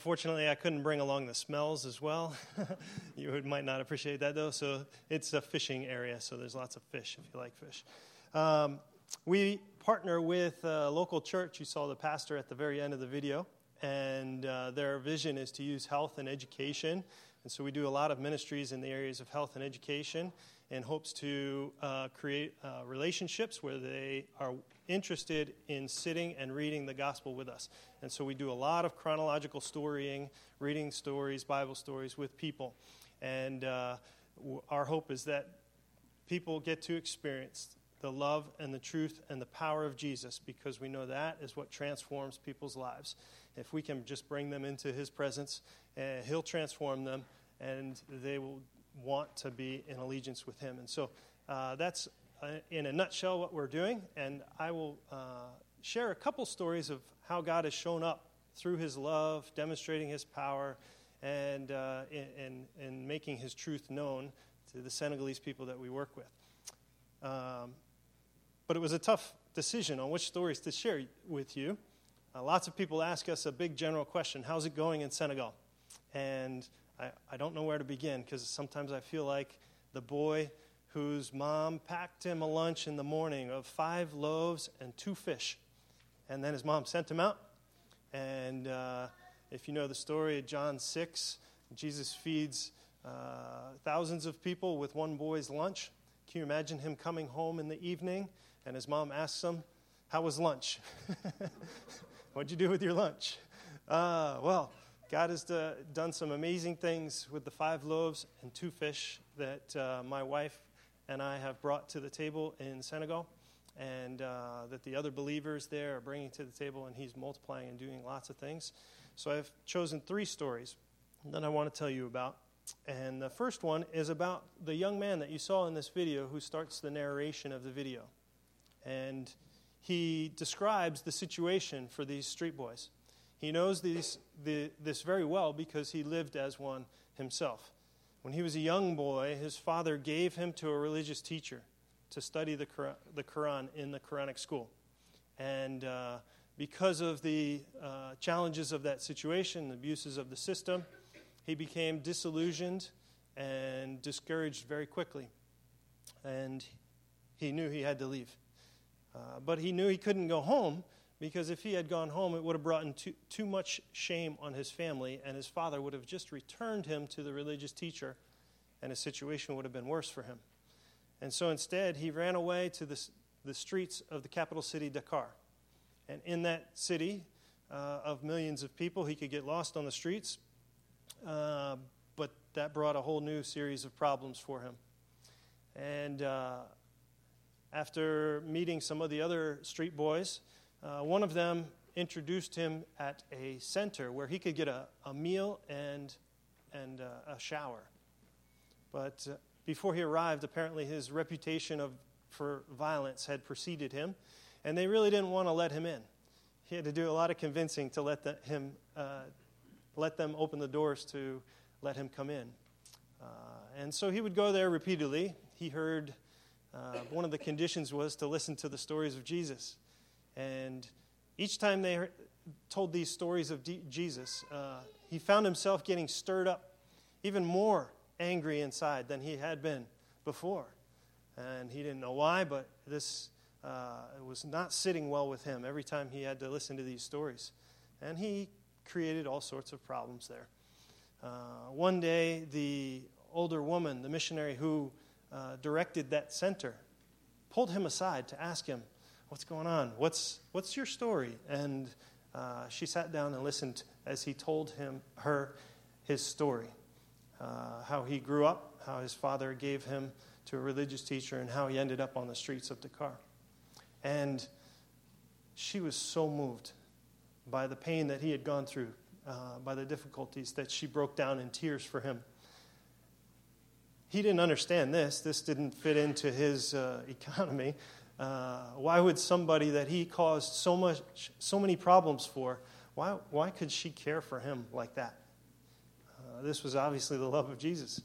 Fortunately, I couldn't bring along the smells as well. you might not appreciate that though. So it's a fishing area, so there's lots of fish if you like fish. Um, we partner with a local church. You saw the pastor at the very end of the video, and uh, their vision is to use health and education. And so we do a lot of ministries in the areas of health and education in hopes to uh, create uh, relationships where they are interested in sitting and reading the gospel with us. And so we do a lot of chronological storying, reading stories, Bible stories with people. And uh, w- our hope is that people get to experience the love and the truth and the power of Jesus because we know that is what transforms people's lives. If we can just bring them into his presence, uh, he'll transform them and they will want to be in allegiance with Him. And so uh, that's, uh, in a nutshell, what we're doing. And I will uh, share a couple stories of how God has shown up through His love, demonstrating His power, and uh, in, in, in, making His truth known to the Senegalese people that we work with. Um, but it was a tough decision on which stories to share with you. Uh, lots of people ask us a big general question How's it going in Senegal? And I, I don't know where to begin because sometimes I feel like the boy whose mom packed him a lunch in the morning of five loaves and two fish. And then his mom sent him out. And uh, if you know the story of John 6, Jesus feeds uh, thousands of people with one boy's lunch. Can you imagine him coming home in the evening and his mom asks him, How was lunch? What'd you do with your lunch? Uh, well, God has uh, done some amazing things with the five loaves and two fish that uh, my wife and I have brought to the table in Senegal, and uh, that the other believers there are bringing to the table, and He's multiplying and doing lots of things. So I've chosen three stories that I want to tell you about. And the first one is about the young man that you saw in this video who starts the narration of the video. And he describes the situation for these street boys. He knows these, the, this very well because he lived as one himself. When he was a young boy, his father gave him to a religious teacher to study the Quran, the Quran in the Quranic school. And uh, because of the uh, challenges of that situation, the abuses of the system, he became disillusioned and discouraged very quickly. And he knew he had to leave. Uh, but he knew he couldn't go home because if he had gone home, it would have brought too, too much shame on his family, and his father would have just returned him to the religious teacher, and his situation would have been worse for him. And so instead, he ran away to the, the streets of the capital city, Dakar. And in that city uh, of millions of people, he could get lost on the streets, uh, but that brought a whole new series of problems for him. And uh, after meeting some of the other street boys, uh, one of them introduced him at a center where he could get a, a meal and, and uh, a shower. But uh, before he arrived, apparently his reputation of, for violence had preceded him, and they really didn't want to let him in. He had to do a lot of convincing to let, the, him, uh, let them open the doors to let him come in. Uh, and so he would go there repeatedly. He heard uh, one of the conditions was to listen to the stories of Jesus. And each time they told these stories of Jesus, uh, he found himself getting stirred up, even more angry inside than he had been before. And he didn't know why, but this uh, was not sitting well with him every time he had to listen to these stories. And he created all sorts of problems there. Uh, one day, the older woman, the missionary who uh, directed that center, pulled him aside to ask him, What's going on? What's, what's your story? And uh, she sat down and listened as he told him, her his story uh, how he grew up, how his father gave him to a religious teacher, and how he ended up on the streets of Dakar. And she was so moved by the pain that he had gone through, uh, by the difficulties, that she broke down in tears for him. He didn't understand this. This didn't fit into his uh, economy. Uh, why would somebody that he caused so much, so many problems for, why, why could she care for him like that? Uh, this was obviously the love of Jesus,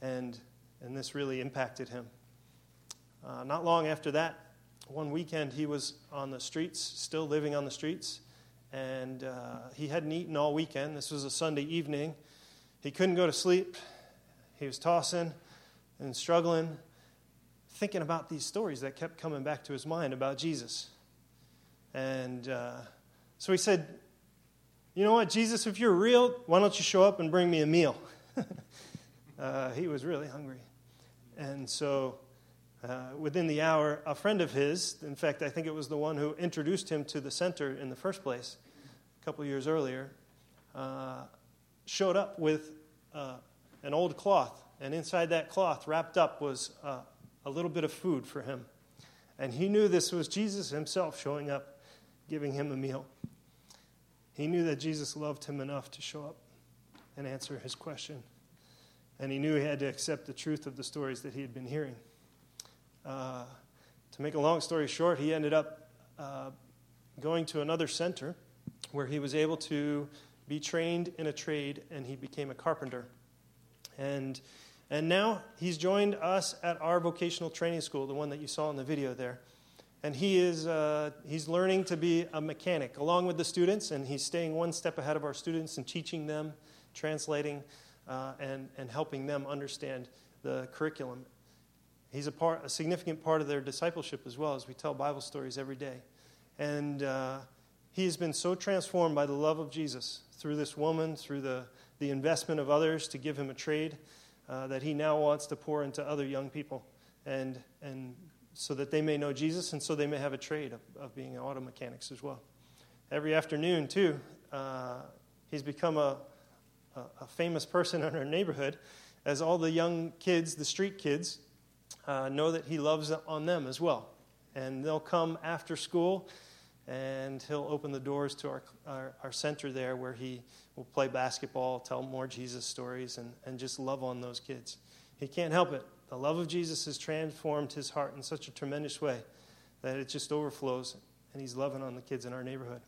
and, and this really impacted him. Uh, not long after that, one weekend he was on the streets, still living on the streets, and uh, he hadn't eaten all weekend. This was a Sunday evening. He couldn't go to sleep. He was tossing and struggling, thinking about these stories that kept coming back to his mind about Jesus. And uh, so he said, You know what, Jesus, if you're real, why don't you show up and bring me a meal? uh, he was really hungry. And so uh, within the hour, a friend of his, in fact, I think it was the one who introduced him to the center in the first place a couple years earlier, uh, showed up with uh, an old cloth. And inside that cloth, wrapped up, was uh, a little bit of food for him. And he knew this was Jesus himself showing up, giving him a meal. He knew that Jesus loved him enough to show up and answer his question. And he knew he had to accept the truth of the stories that he had been hearing. Uh, to make a long story short, he ended up uh, going to another center where he was able to be trained in a trade and he became a carpenter. And, and now he's joined us at our vocational training school, the one that you saw in the video there. And he is uh, he's learning to be a mechanic along with the students, and he's staying one step ahead of our students and teaching them, translating, uh, and, and helping them understand the curriculum. He's a, part, a significant part of their discipleship as well as we tell Bible stories every day. And uh, he has been so transformed by the love of Jesus through this woman, through the, the investment of others to give him a trade, uh, that he now wants to pour into other young people and, and so that they may know Jesus and so they may have a trade of, of being auto mechanics as well. Every afternoon, too, uh, he's become a, a, a, famous person in our neighborhood as all the young kids, the street kids, uh, know that he loves on them as well. And they'll come after school and he'll open the doors to our, our, our, center there where he will play basketball, tell more Jesus stories, and, and just love on those kids. He can't help it. The love of Jesus has transformed his heart in such a tremendous way that it just overflows, and he's loving on the kids in our neighborhood.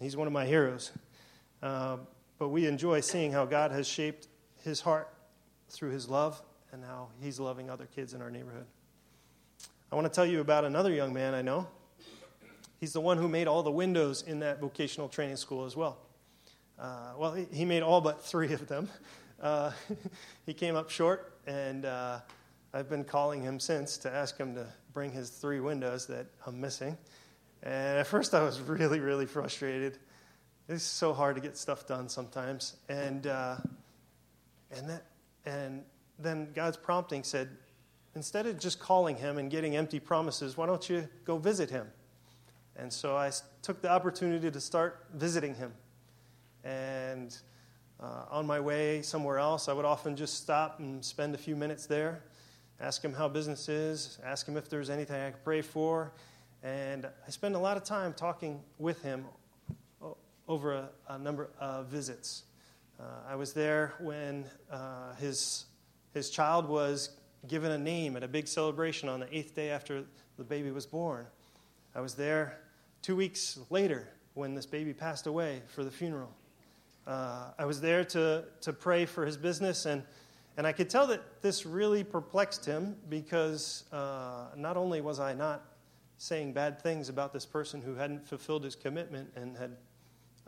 He's one of my heroes. Uh, but we enjoy seeing how God has shaped his heart through his love and how he's loving other kids in our neighborhood. I want to tell you about another young man I know He's the one who made all the windows in that vocational training school as well. Uh, well, he made all but three of them. Uh, he came up short, and uh, I've been calling him since to ask him to bring his three windows that I'm missing. And at first, I was really, really frustrated. It's so hard to get stuff done sometimes. And, uh, and, that, and then God's prompting said, instead of just calling him and getting empty promises, why don't you go visit him? And so I took the opportunity to start visiting him. And uh, on my way somewhere else, I would often just stop and spend a few minutes there, ask him how business is, ask him if there's anything I could pray for. And I spend a lot of time talking with him over a, a number of visits. Uh, I was there when uh, his, his child was given a name at a big celebration on the eighth day after the baby was born. I was there two weeks later when this baby passed away for the funeral. Uh, I was there to, to pray for his business, and, and I could tell that this really perplexed him because uh, not only was I not saying bad things about this person who hadn't fulfilled his commitment and had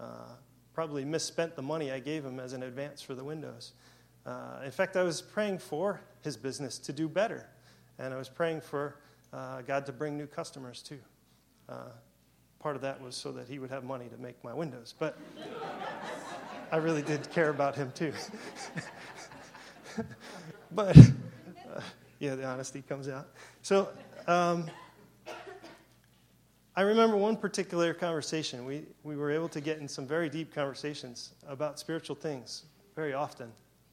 uh, probably misspent the money I gave him as an advance for the windows. Uh, in fact, I was praying for his business to do better, and I was praying for uh, God to bring new customers too. Part of that was so that he would have money to make my windows. But I really did care about him too. but uh, yeah, the honesty comes out. So um, I remember one particular conversation. We, we were able to get in some very deep conversations about spiritual things very often.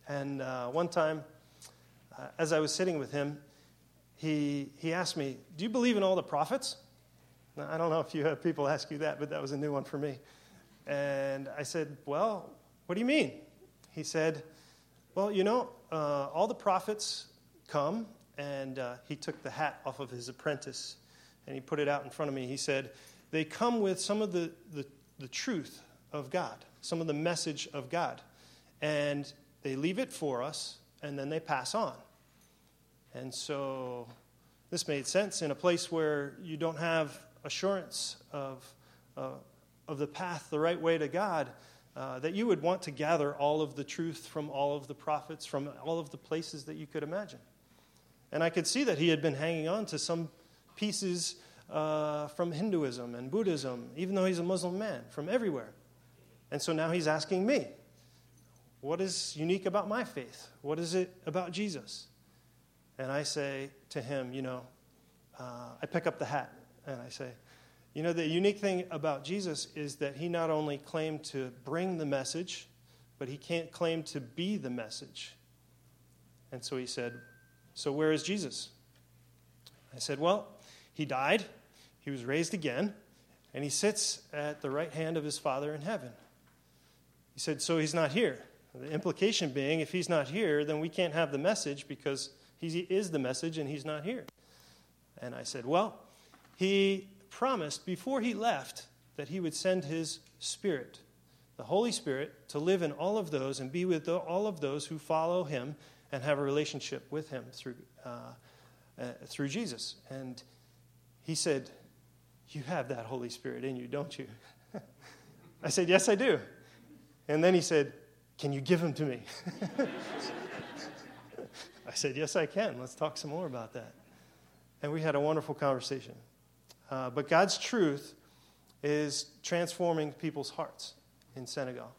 And uh, one time, uh, as I was sitting with him, he, he asked me, Do you believe in all the prophets? Now, I don't know if you have people ask you that, but that was a new one for me. And I said, Well, what do you mean? He said, Well, you know, uh, all the prophets come, and uh, he took the hat off of his apprentice and he put it out in front of me. He said, They come with some of the, the, the truth of God, some of the message of God, and they leave it for us, and then they pass on. And so this made sense in a place where you don't have assurance of, uh, of the path, the right way to God, uh, that you would want to gather all of the truth from all of the prophets, from all of the places that you could imagine. And I could see that he had been hanging on to some pieces uh, from Hinduism and Buddhism, even though he's a Muslim man, from everywhere. And so now he's asking me, what is unique about my faith? What is it about Jesus? And I say to him, you know, uh, I pick up the hat and I say, you know, the unique thing about Jesus is that he not only claimed to bring the message, but he can't claim to be the message. And so he said, So where is Jesus? I said, Well, he died, he was raised again, and he sits at the right hand of his Father in heaven. He said, So he's not here. The implication being, if he's not here, then we can't have the message because he is the message and he's not here. And I said, Well, he promised before he left that he would send his Spirit, the Holy Spirit, to live in all of those and be with all of those who follow him and have a relationship with him through, uh, uh, through Jesus. And he said, You have that Holy Spirit in you, don't you? I said, Yes, I do. And then he said, Can you give him to me? I said, Yes, I can. Let's talk some more about that. And we had a wonderful conversation. Uh, but God's truth is transforming people's hearts in Senegal.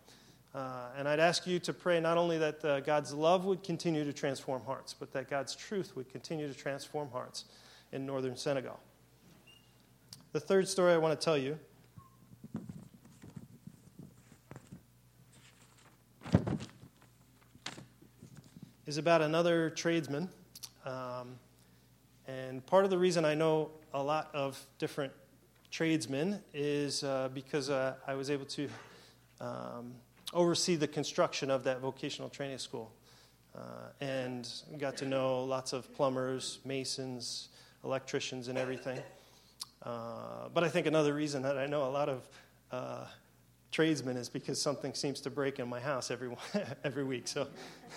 Uh, and I'd ask you to pray not only that uh, God's love would continue to transform hearts, but that God's truth would continue to transform hearts in northern Senegal. The third story I want to tell you is about another tradesman. Um, and part of the reason I know a lot of different tradesmen is uh, because uh, I was able to um, oversee the construction of that vocational training school. Uh, and got to know lots of plumbers, masons, electricians, and everything. Uh, but I think another reason that I know a lot of uh, tradesmen is because something seems to break in my house every, every week. So,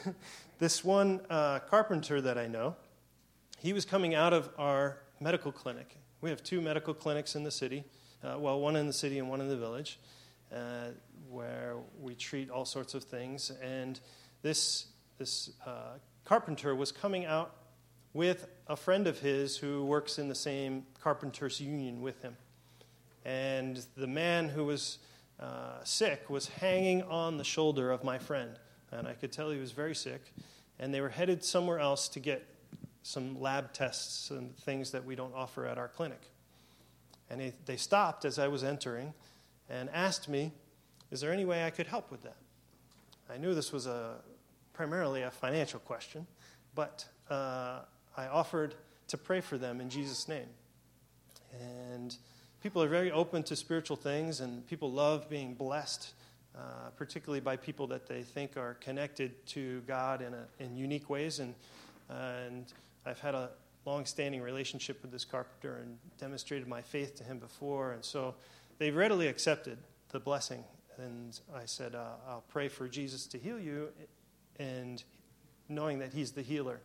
this one uh, carpenter that I know, he was coming out of our medical clinic. We have two medical clinics in the city, uh, well, one in the city and one in the village, uh, where we treat all sorts of things. And this, this uh, carpenter was coming out with a friend of his who works in the same carpenters union with him. And the man who was uh, sick was hanging on the shoulder of my friend. And I could tell he was very sick. And they were headed somewhere else to get some lab tests and things that we don't offer at our clinic. And they, they stopped as I was entering and asked me, Is there any way I could help with that? I knew this was a, primarily a financial question, but uh, I offered to pray for them in Jesus' name. And people are very open to spiritual things, and people love being blessed, uh, particularly by people that they think are connected to God in, a, in unique ways. And, uh, and I've had a long-standing relationship with this carpenter and demonstrated my faith to him before, and so they've readily accepted the blessing. And I said, uh, I'll pray for Jesus to heal you, and knowing that He's the healer,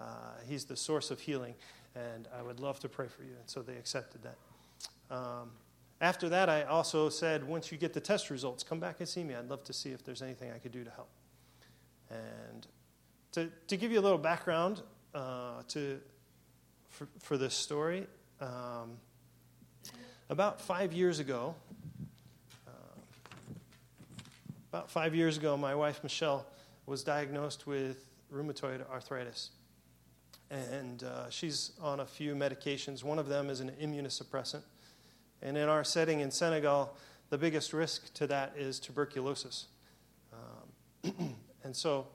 uh, He's the source of healing, and I would love to pray for you. And so they accepted that. Um, after that, I also said, once you get the test results, come back and see me. I'd love to see if there's anything I could do to help. And to, to give you a little background, uh, to, for, for, this story. Um, about five years ago, uh, about five years ago, my wife Michelle was diagnosed with rheumatoid arthritis. And uh, she's on a few medications. One of them is an immunosuppressant. And in our setting in Senegal, the biggest risk to that is tuberculosis. Um, and so,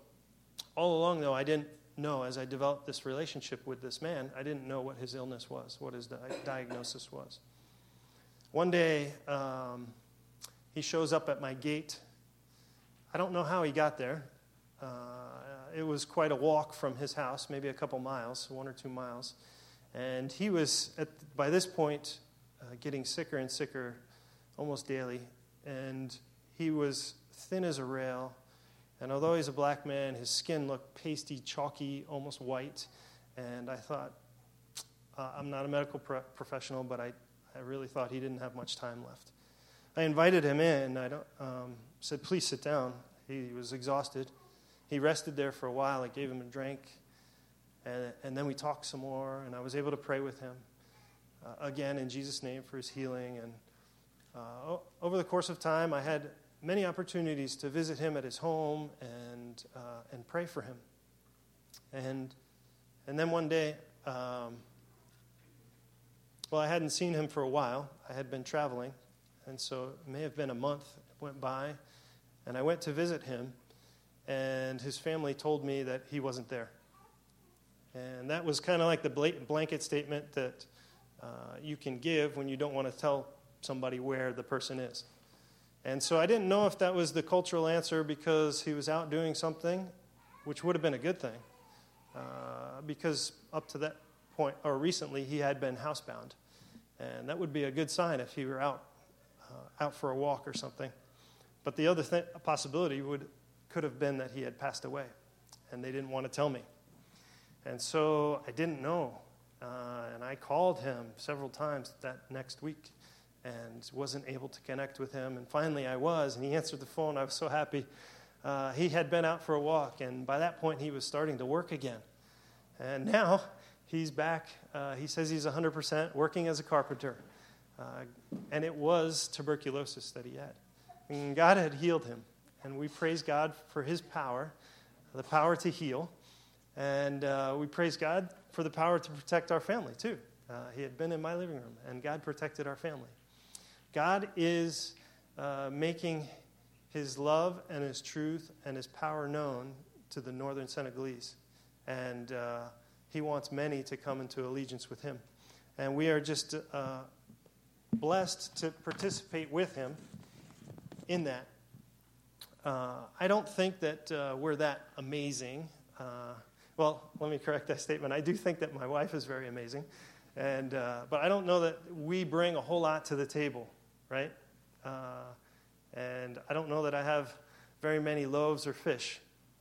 all along, though, I didn't know as I developed this relationship with this man, I didn't know what his illness was, what his di- diagnosis was. One day, um, he shows up at my gate. I don't know how he got there. Uh, it was quite a walk from his house, maybe a couple miles, one or two miles. And he was, at, by this point, uh, getting sicker and sicker almost daily. And he was thin as a rail and although he's a black man, his skin looked pasty, chalky, almost white. And I thought, uh, I'm not a medical pro- professional, but I, I really thought he didn't have much time left. I invited him in. I um, said, please sit down. He was exhausted. He rested there for a while. I gave him a drink. And, and then we talked some more, and I was able to pray with him uh, again in Jesus' name for his healing. And uh, over the course of time, I had many opportunities to visit him at his home and, uh, and pray for him. And, and then one day, um, well, I hadn't seen him for a while. I had been traveling, and so it may have been a month went by, and I went to visit him, and his family told me that he wasn't there. And that was kind of like the blanket statement that uh, you can give when you don't want to tell somebody where the person is. And so I didn't know if that was the cultural answer because he was out doing something, which would have been a good thing, uh, because up to that point, or recently, he had been housebound. And that would be a good sign if he were out, uh, out for a walk or something. But the other th- possibility would, could have been that he had passed away, and they didn't want to tell me. And so I didn't know. Uh, and I called him several times that next week and wasn't able to connect with him. And finally I was, and he answered the phone. I was so happy. Uh, he had been out for a walk, and by that point he was starting to work again. And now he's back. Uh, he says he's 100% working as a carpenter. Uh, and it was tuberculosis that he had. And God had healed him. And we praise God for his power, the power to heal. And uh, we praise God for the power to protect our family, too. Uh, he had been in my living room, and God protected our family. God is uh, making his love and his truth and his power known to the northern Senegalese. And uh, he wants many to come into allegiance with him. And we are just uh, blessed to participate with him in that. Uh, I don't think that uh, we're that amazing. Uh, well, let me correct that statement. I do think that my wife is very amazing, and but I don't know that we bring a whole lot to the table, right? Uh, and I don't know that I have very many loaves or fish,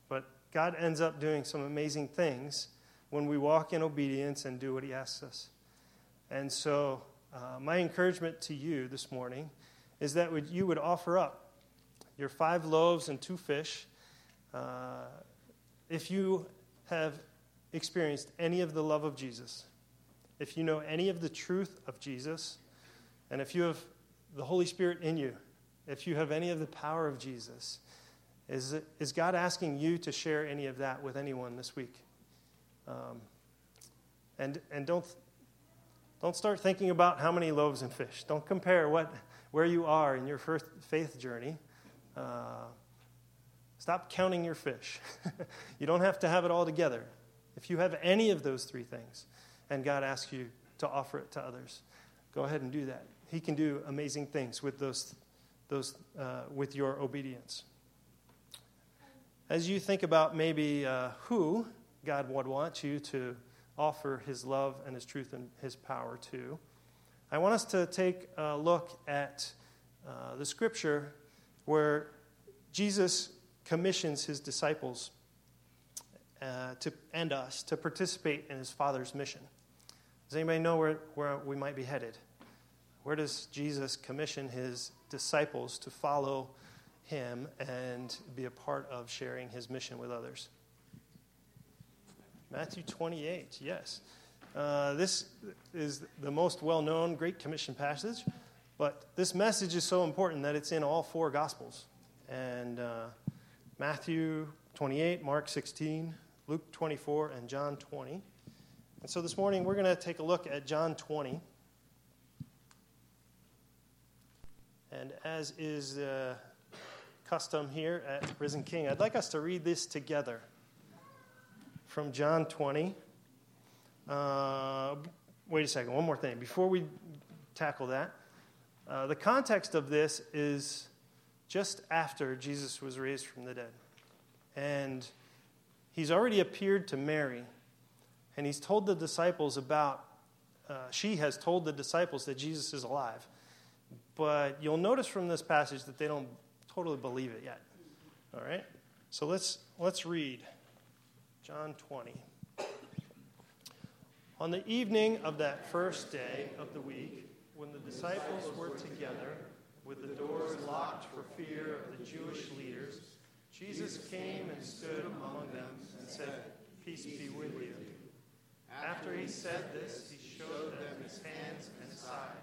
but God ends up doing some amazing things when we walk in obedience and do what He asks us. And so, uh, my encouragement to you this morning is that would, you would offer up your five loaves and two fish. Uh, if you have experienced any of the love of Jesus, if you know any of the truth of Jesus, and if you have the Holy Spirit in you, if you have any of the power of Jesus, is, is God asking you to share any of that with anyone this week? Um, and and don't, don't start thinking about how many loaves and fish. Don't compare what, where you are in your first faith journey. Uh, Stop counting your fish. you don't have to have it all together. If you have any of those three things, and God asks you to offer it to others, go ahead and do that. He can do amazing things with those, those uh, with your obedience. As you think about maybe uh, who God would want you to offer His love and His truth and His power to, I want us to take a look at uh, the scripture where Jesus commissions his disciples uh, to, and us to participate in his Father's mission. Does anybody know where, where we might be headed? Where does Jesus commission his disciples to follow him and be a part of sharing his mission with others? Matthew 28, yes. Uh, this is the most well known Great Commission passage, but this message is so important that it's in all four Gospels. And uh, Matthew 28, Mark 16, Luke 24, and John 20. And so this morning we're going to take a look at John 20. And as is uh, custom here at Risen King, I'd like us to read this together from John 20. Uh, wait a second, one more thing. Before we tackle that, uh, the context of this is just after Jesus was raised from the dead. And he's already appeared to Mary, and he's told the disciples about, uh, she has told the disciples that Jesus is alive. But you'll notice from this passage that they don't totally believe it yet. All right? So let's, let's read John 20. On the evening of that first day of the week, when the disciples were together, with the doors locked for fear of the Jewish leaders, Jesus came and stood among them and said, Peace be with you. After he said this, he showed them his hands and his side.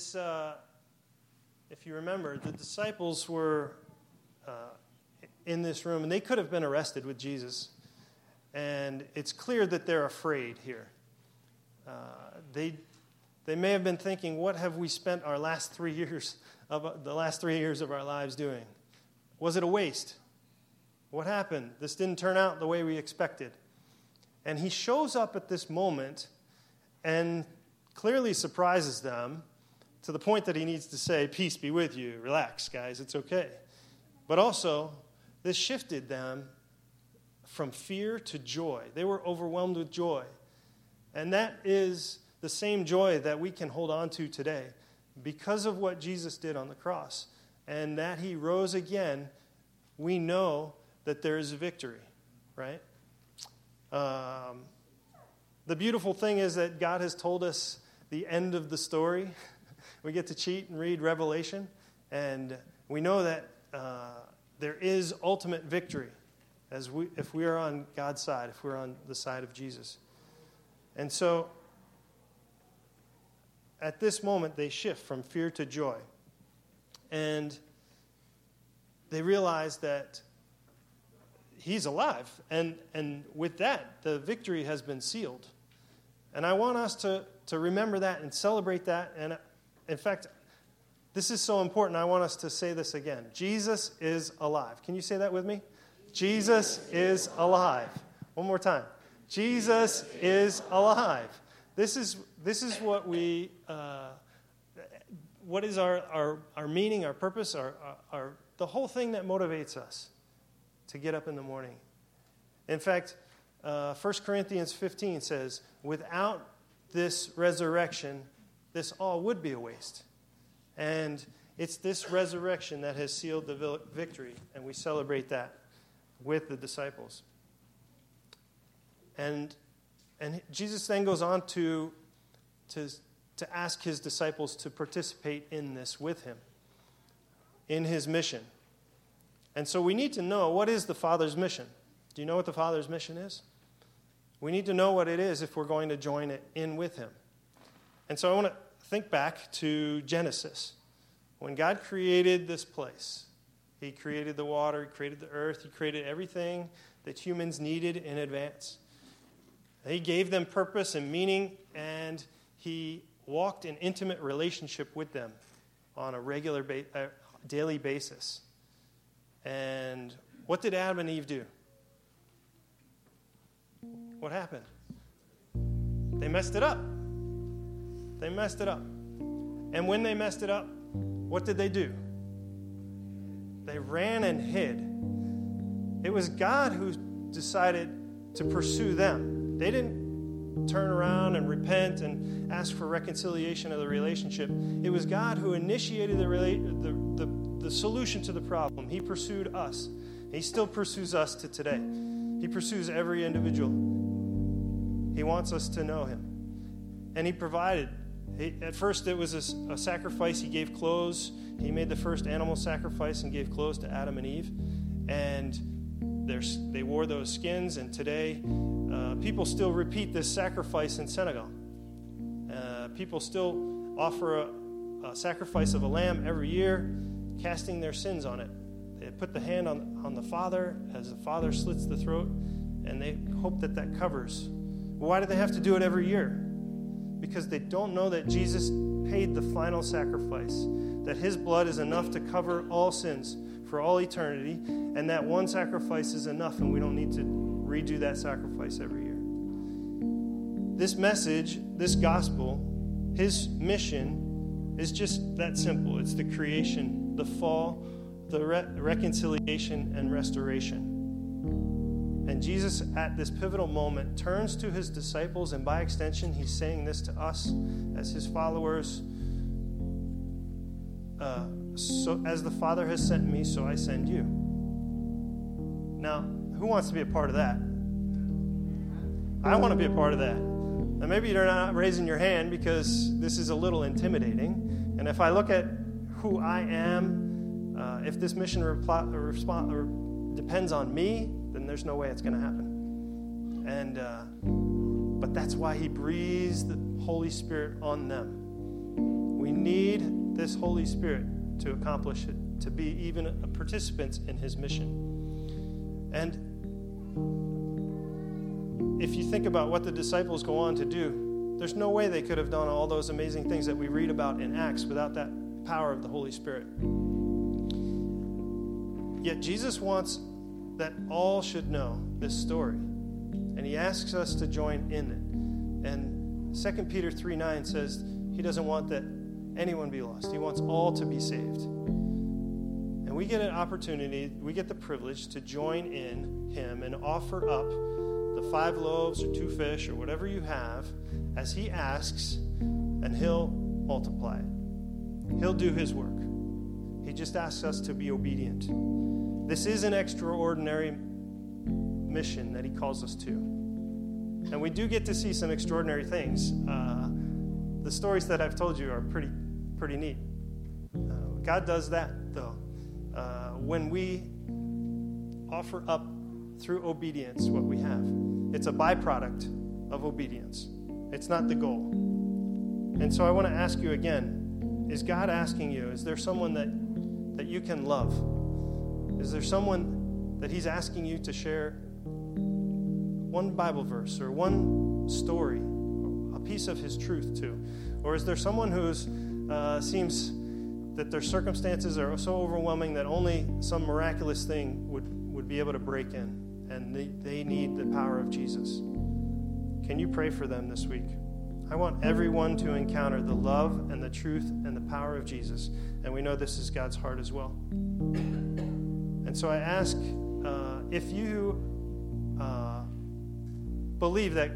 This, uh, if you remember, the disciples were uh, in this room, and they could have been arrested with Jesus. And it's clear that they're afraid here. Uh, they, they may have been thinking, what have we spent our last three years of the last three years of our lives doing? Was it a waste? What happened? This didn't turn out the way we expected. And he shows up at this moment and clearly surprises them to the point that he needs to say, Peace be with you. Relax, guys, it's okay. But also, this shifted them from fear to joy. They were overwhelmed with joy. And that is the same joy that we can hold on to today because of what Jesus did on the cross. And that he rose again, we know that there is a victory, right? Um, the beautiful thing is that God has told us the end of the story. we get to cheat and read Revelation, and we know that uh, there is ultimate victory as we, if we are on God's side, if we're on the side of Jesus. And so, at this moment, they shift from fear to joy. And they realize that he's alive. And, and with that, the victory has been sealed. And I want us to, to remember that and celebrate that. And in fact, this is so important. I want us to say this again Jesus is alive. Can you say that with me? Jesus is alive. One more time. Jesus is alive. This is, this is what we, uh, what is our, our, our meaning, our purpose, our, our, the whole thing that motivates us to get up in the morning. In fact, uh, 1 Corinthians 15 says, without this resurrection, this all would be a waste. And it's this resurrection that has sealed the victory, and we celebrate that with the disciples. And, and Jesus then goes on to, to, to ask his disciples to participate in this with him, in his mission. And so we need to know what is the Father's mission. Do you know what the Father's mission is? We need to know what it is if we're going to join it in with him. And so I want to think back to Genesis. When God created this place, He created the water, He created the earth, He created everything that humans needed in advance. He gave them purpose and meaning, and He walked in intimate relationship with them on a regular, ba- uh, daily basis. And what did Adam and Eve do? What happened? They messed it up. They messed it up. And when they messed it up, what did they do? They ran and hid. It was God who decided to pursue them. They didn't turn around and repent and ask for reconciliation of the relationship. It was God who initiated the, the, the, the solution to the problem. He pursued us. He still pursues us to today. He pursues every individual. He wants us to know Him. And He provided at first, it was a, a, sacrifice. He gave clothes. He made the first animal sacrifice and gave clothes to Adam and Eve. And they wore those skins. And today, uh, people still repeat this sacrifice in Senegal. Uh, people still offer a, a, sacrifice of a lamb every year, casting their sins on it. They put the hand on, on the father as the father slits the throat, and they hope that that covers. Why do they have to do it every year? Because they don't know that Jesus paid the final sacrifice, that his blood is enough to cover all sins for all eternity, and that one sacrifice is enough, and we don't need to redo that sacrifice every year. This message, this gospel, his mission is just that simple it's the creation, the fall, the re- reconciliation, and restoration. And Jesus, at this pivotal moment, turns to his disciples, and by extension, he's saying this to us as his followers. Uh, so, as the Father has sent me, so I send you. Now, who wants to be a part of that? I want to be a part of that. Now, maybe you're not raising your hand because this is a little intimidating. And if I look at who I am, uh, if this mission repl- respond, depends on me, then there's no way it's going to happen. And uh, but that's why He breathes the Holy Spirit on them. We need this Holy Spirit to accomplish it, to be even a participants in His mission. And if you think about what the disciples go on to do, there's no way they could have done all those amazing things that we read about in Acts without that power of the Holy Spirit. Yet Jesus wants that all should know this story, and he asks us to join in it. And 2 Peter 3 9 says he doesn't want that anyone be lost, he wants all to be saved. And we get an opportunity, we get the privilege to join in him and offer up the five loaves or two fish or whatever you have as He asks, and He'll multiply it. He'll do His work. He just asks us to be obedient. This is an extraordinary mission that He calls us to. And we do get to see some extraordinary things. Uh, the stories that I've told you are pretty, pretty neat. Uh, God does that, though. Uh, when we offer up through obedience what we have. It's a byproduct of obedience, it's not the goal. And so I want to ask you again is God asking you, is there someone that, that you can love? Is there someone that He's asking you to share one Bible verse or one story, a piece of His truth to? Or is there someone who uh, seems that their circumstances are so overwhelming that only some miraculous thing would, would be able to break in? and they, they need the power of Jesus. Can you pray for them this week? I want everyone to encounter the love and the truth and the power of Jesus. And we know this is God's heart as well. And so I ask uh, if you uh, believe that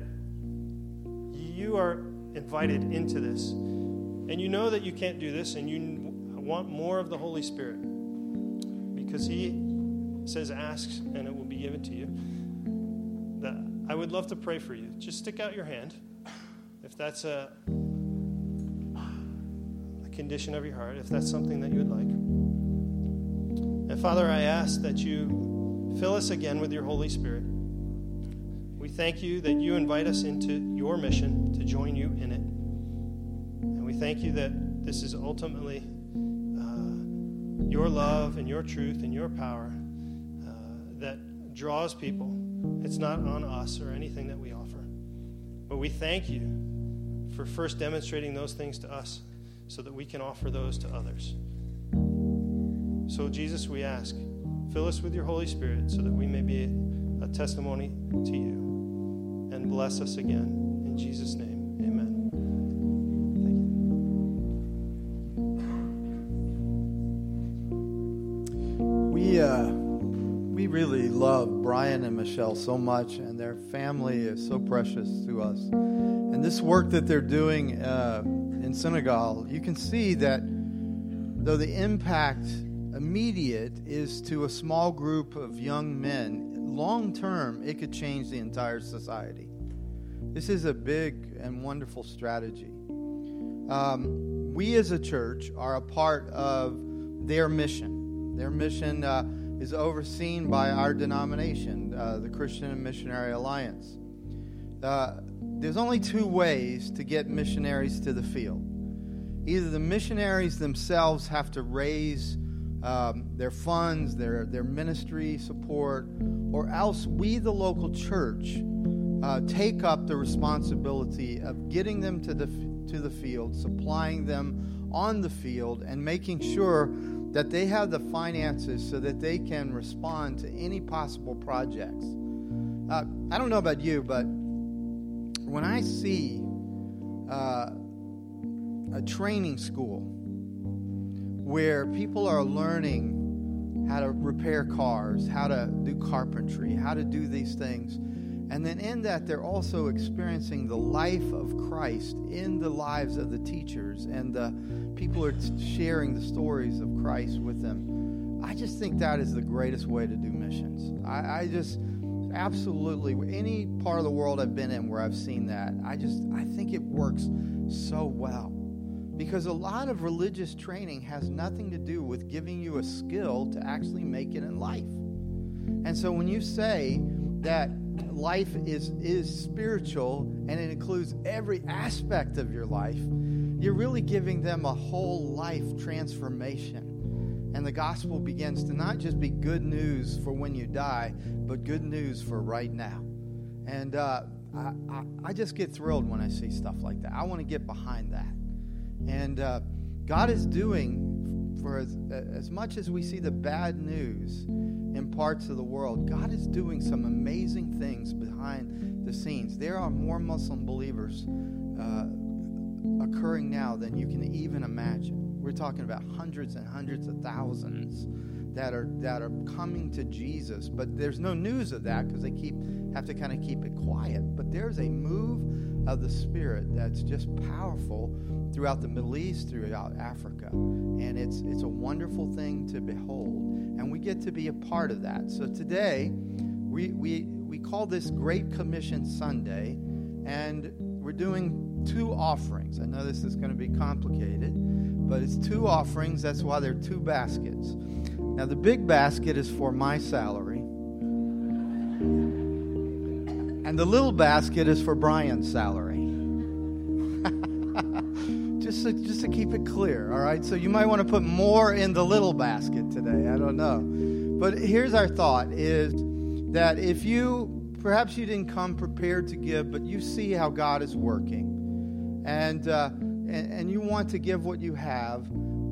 you are invited into this, and you know that you can't do this, and you want more of the Holy Spirit, because He says, Ask and it will be given to you. That I would love to pray for you. Just stick out your hand. If that's a, a condition of your heart, if that's something that you would like. And Father, I ask that you fill us again with your Holy Spirit. We thank you that you invite us into your mission to join you in it. And we thank you that this is ultimately uh, your love and your truth and your power that draws people. It's not on us or anything that we offer. But we thank you for first demonstrating those things to us so that we can offer those to others. So, Jesus, we ask, fill us with your Holy Spirit so that we may be a testimony to you. And bless us again. In Jesus' name, amen. Thank you. We, uh, we really love Brian and Michelle so much, and their family is so precious to us. And this work that they're doing uh, in Senegal, you can see that though the impact immediate is to a small group of young men, long term, it could change the entire society. This is a big and wonderful strategy. Um, we as a church are a part of their mission. Their mission. Uh, is overseen by our denomination, uh, the Christian and Missionary Alliance. Uh, there's only two ways to get missionaries to the field. Either the missionaries themselves have to raise um, their funds, their, their ministry support, or else we, the local church, uh, take up the responsibility of getting them to the, to the field, supplying them on the field, and making sure that they have the finances so that they can respond to any possible projects. Uh, I don't know about you, but when I see uh, a training school where people are learning how to repair cars, how to do carpentry, how to do these things. And then in that, they're also experiencing the life of Christ in the lives of the teachers, and the people are sharing the stories of Christ with them. I just think that is the greatest way to do missions. I, I just absolutely any part of the world I've been in where I've seen that, I just I think it works so well. Because a lot of religious training has nothing to do with giving you a skill to actually make it in life. And so when you say that life is is spiritual and it includes every aspect of your life, you're really giving them a whole life transformation. And the gospel begins to not just be good news for when you die, but good news for right now. And uh, I, I, I, just get thrilled when I see stuff like that. I want to get behind that. And uh, God is doing, for as, as much as we see the bad news in parts of the world, God is doing some amazing things behind the scenes. There are more Muslim believers uh, occurring now than you can even imagine. We're talking about hundreds and hundreds of thousands that are that are coming to Jesus, but there's no news of that because they keep have to kind of keep it quiet. But there's a move of the Spirit that's just powerful throughout the Middle East, throughout Africa, and it's it's a wonderful thing to behold, and we get to be a part of that. So today, we we we call this Great Commission Sunday, and we're doing two offerings. I know this is going to be complicated but it's two offerings. That's why there are two baskets. Now, the big basket is for my salary, and the little basket is for Brian's salary. just, to, just to keep it clear, all right? So you might want to put more in the little basket today. I don't know. But here's our thought is that if you, perhaps you didn't come prepared to give, but you see how God is working, and, uh, and, and you want to give what you have,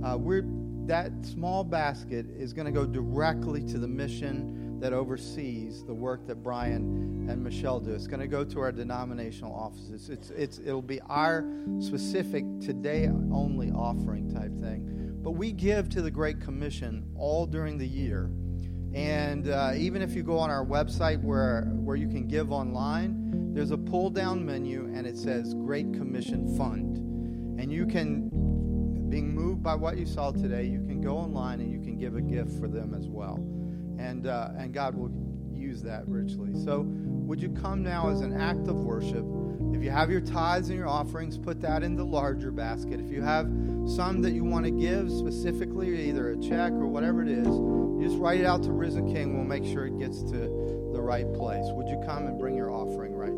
uh, we're, that small basket is going to go directly to the mission that oversees the work that Brian and Michelle do. It's going to go to our denominational offices. It's, it's, it'll be our specific today only offering type thing. But we give to the Great Commission all during the year. And uh, even if you go on our website where, where you can give online, there's a pull down menu and it says Great Commission Fund. And you can, being moved by what you saw today, you can go online and you can give a gift for them as well. And, uh, and God will use that richly. So, would you come now as an act of worship? If you have your tithes and your offerings, put that in the larger basket. If you have some that you want to give specifically, either a check or whatever it is, just write it out to Risen King. We'll make sure it gets to the right place. Would you come and bring your offering right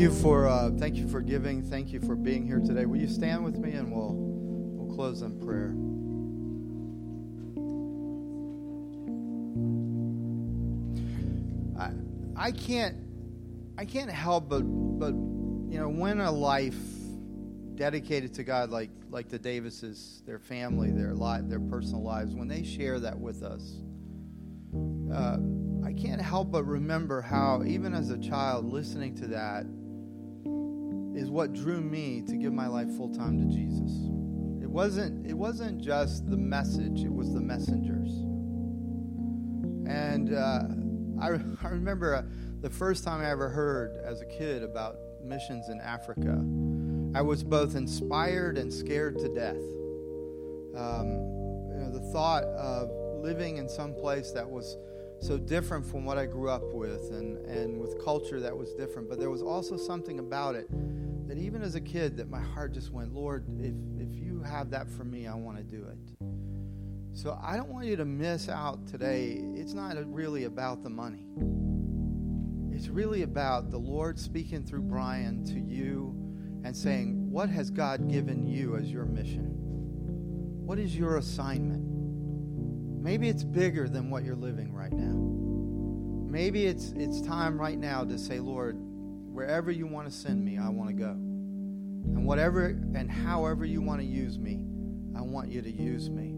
you for uh, thank you for giving. Thank you for being here today. Will you stand with me and we'll we'll close in prayer. I I can't I can't help but but you know when a life dedicated to God like like the Davises, their family, their life, their personal lives, when they share that with us. Uh, I can't help but remember how, even as a child, listening to that is what drew me to give my life full time to Jesus. It wasn't, it wasn't just the message, it was the messengers. And uh, I, I remember uh, the first time I ever heard as a kid about missions in Africa, I was both inspired and scared to death. Um, you know, the thought of living in some place that was so different from what I grew up with and, and with culture that was different. But there was also something about it that even as a kid that my heart just went, Lord, if, if you have that for me, I want to do it. So I don't want you to miss out today. It's not really about the money. It's really about the Lord speaking through Brian to you and saying, What has God given you as your mission? What is your assignment? Maybe it's bigger than what you're living right now. Maybe it's, it's time right now to say, Lord, wherever you want to send me, I want to go. And whatever and however you want to use me, I want you to use me.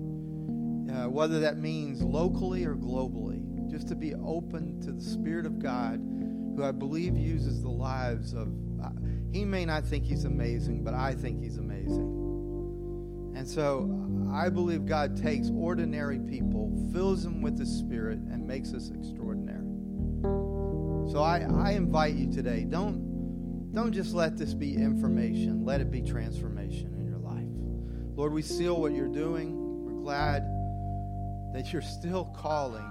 Uh, whether that means locally or globally, just to be open to the Spirit of God who I believe uses the lives of. Uh, he may not think he's amazing, but I think he's amazing. And so I believe God takes ordinary people, fills them with the Spirit, and makes us extraordinary. So I, I invite you today, don't, don't just let this be information, let it be transformation in your life. Lord, we seal what you're doing. We're glad that you're still calling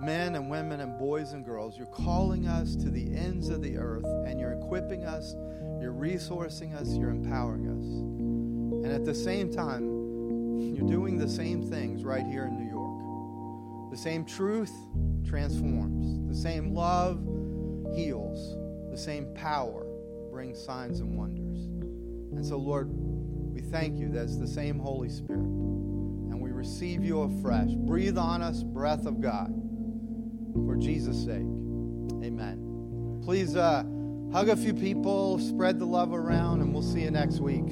men and women and boys and girls. You're calling us to the ends of the earth, and you're equipping us, you're resourcing us, you're empowering us. And at the same time, you're doing the same things right here in New York. The same truth transforms, the same love heals, the same power brings signs and wonders. And so, Lord, we thank you that's the same Holy Spirit. And we receive you afresh. Breathe on us, breath of God for Jesus' sake. Amen. Please uh, hug a few people, spread the love around, and we'll see you next week.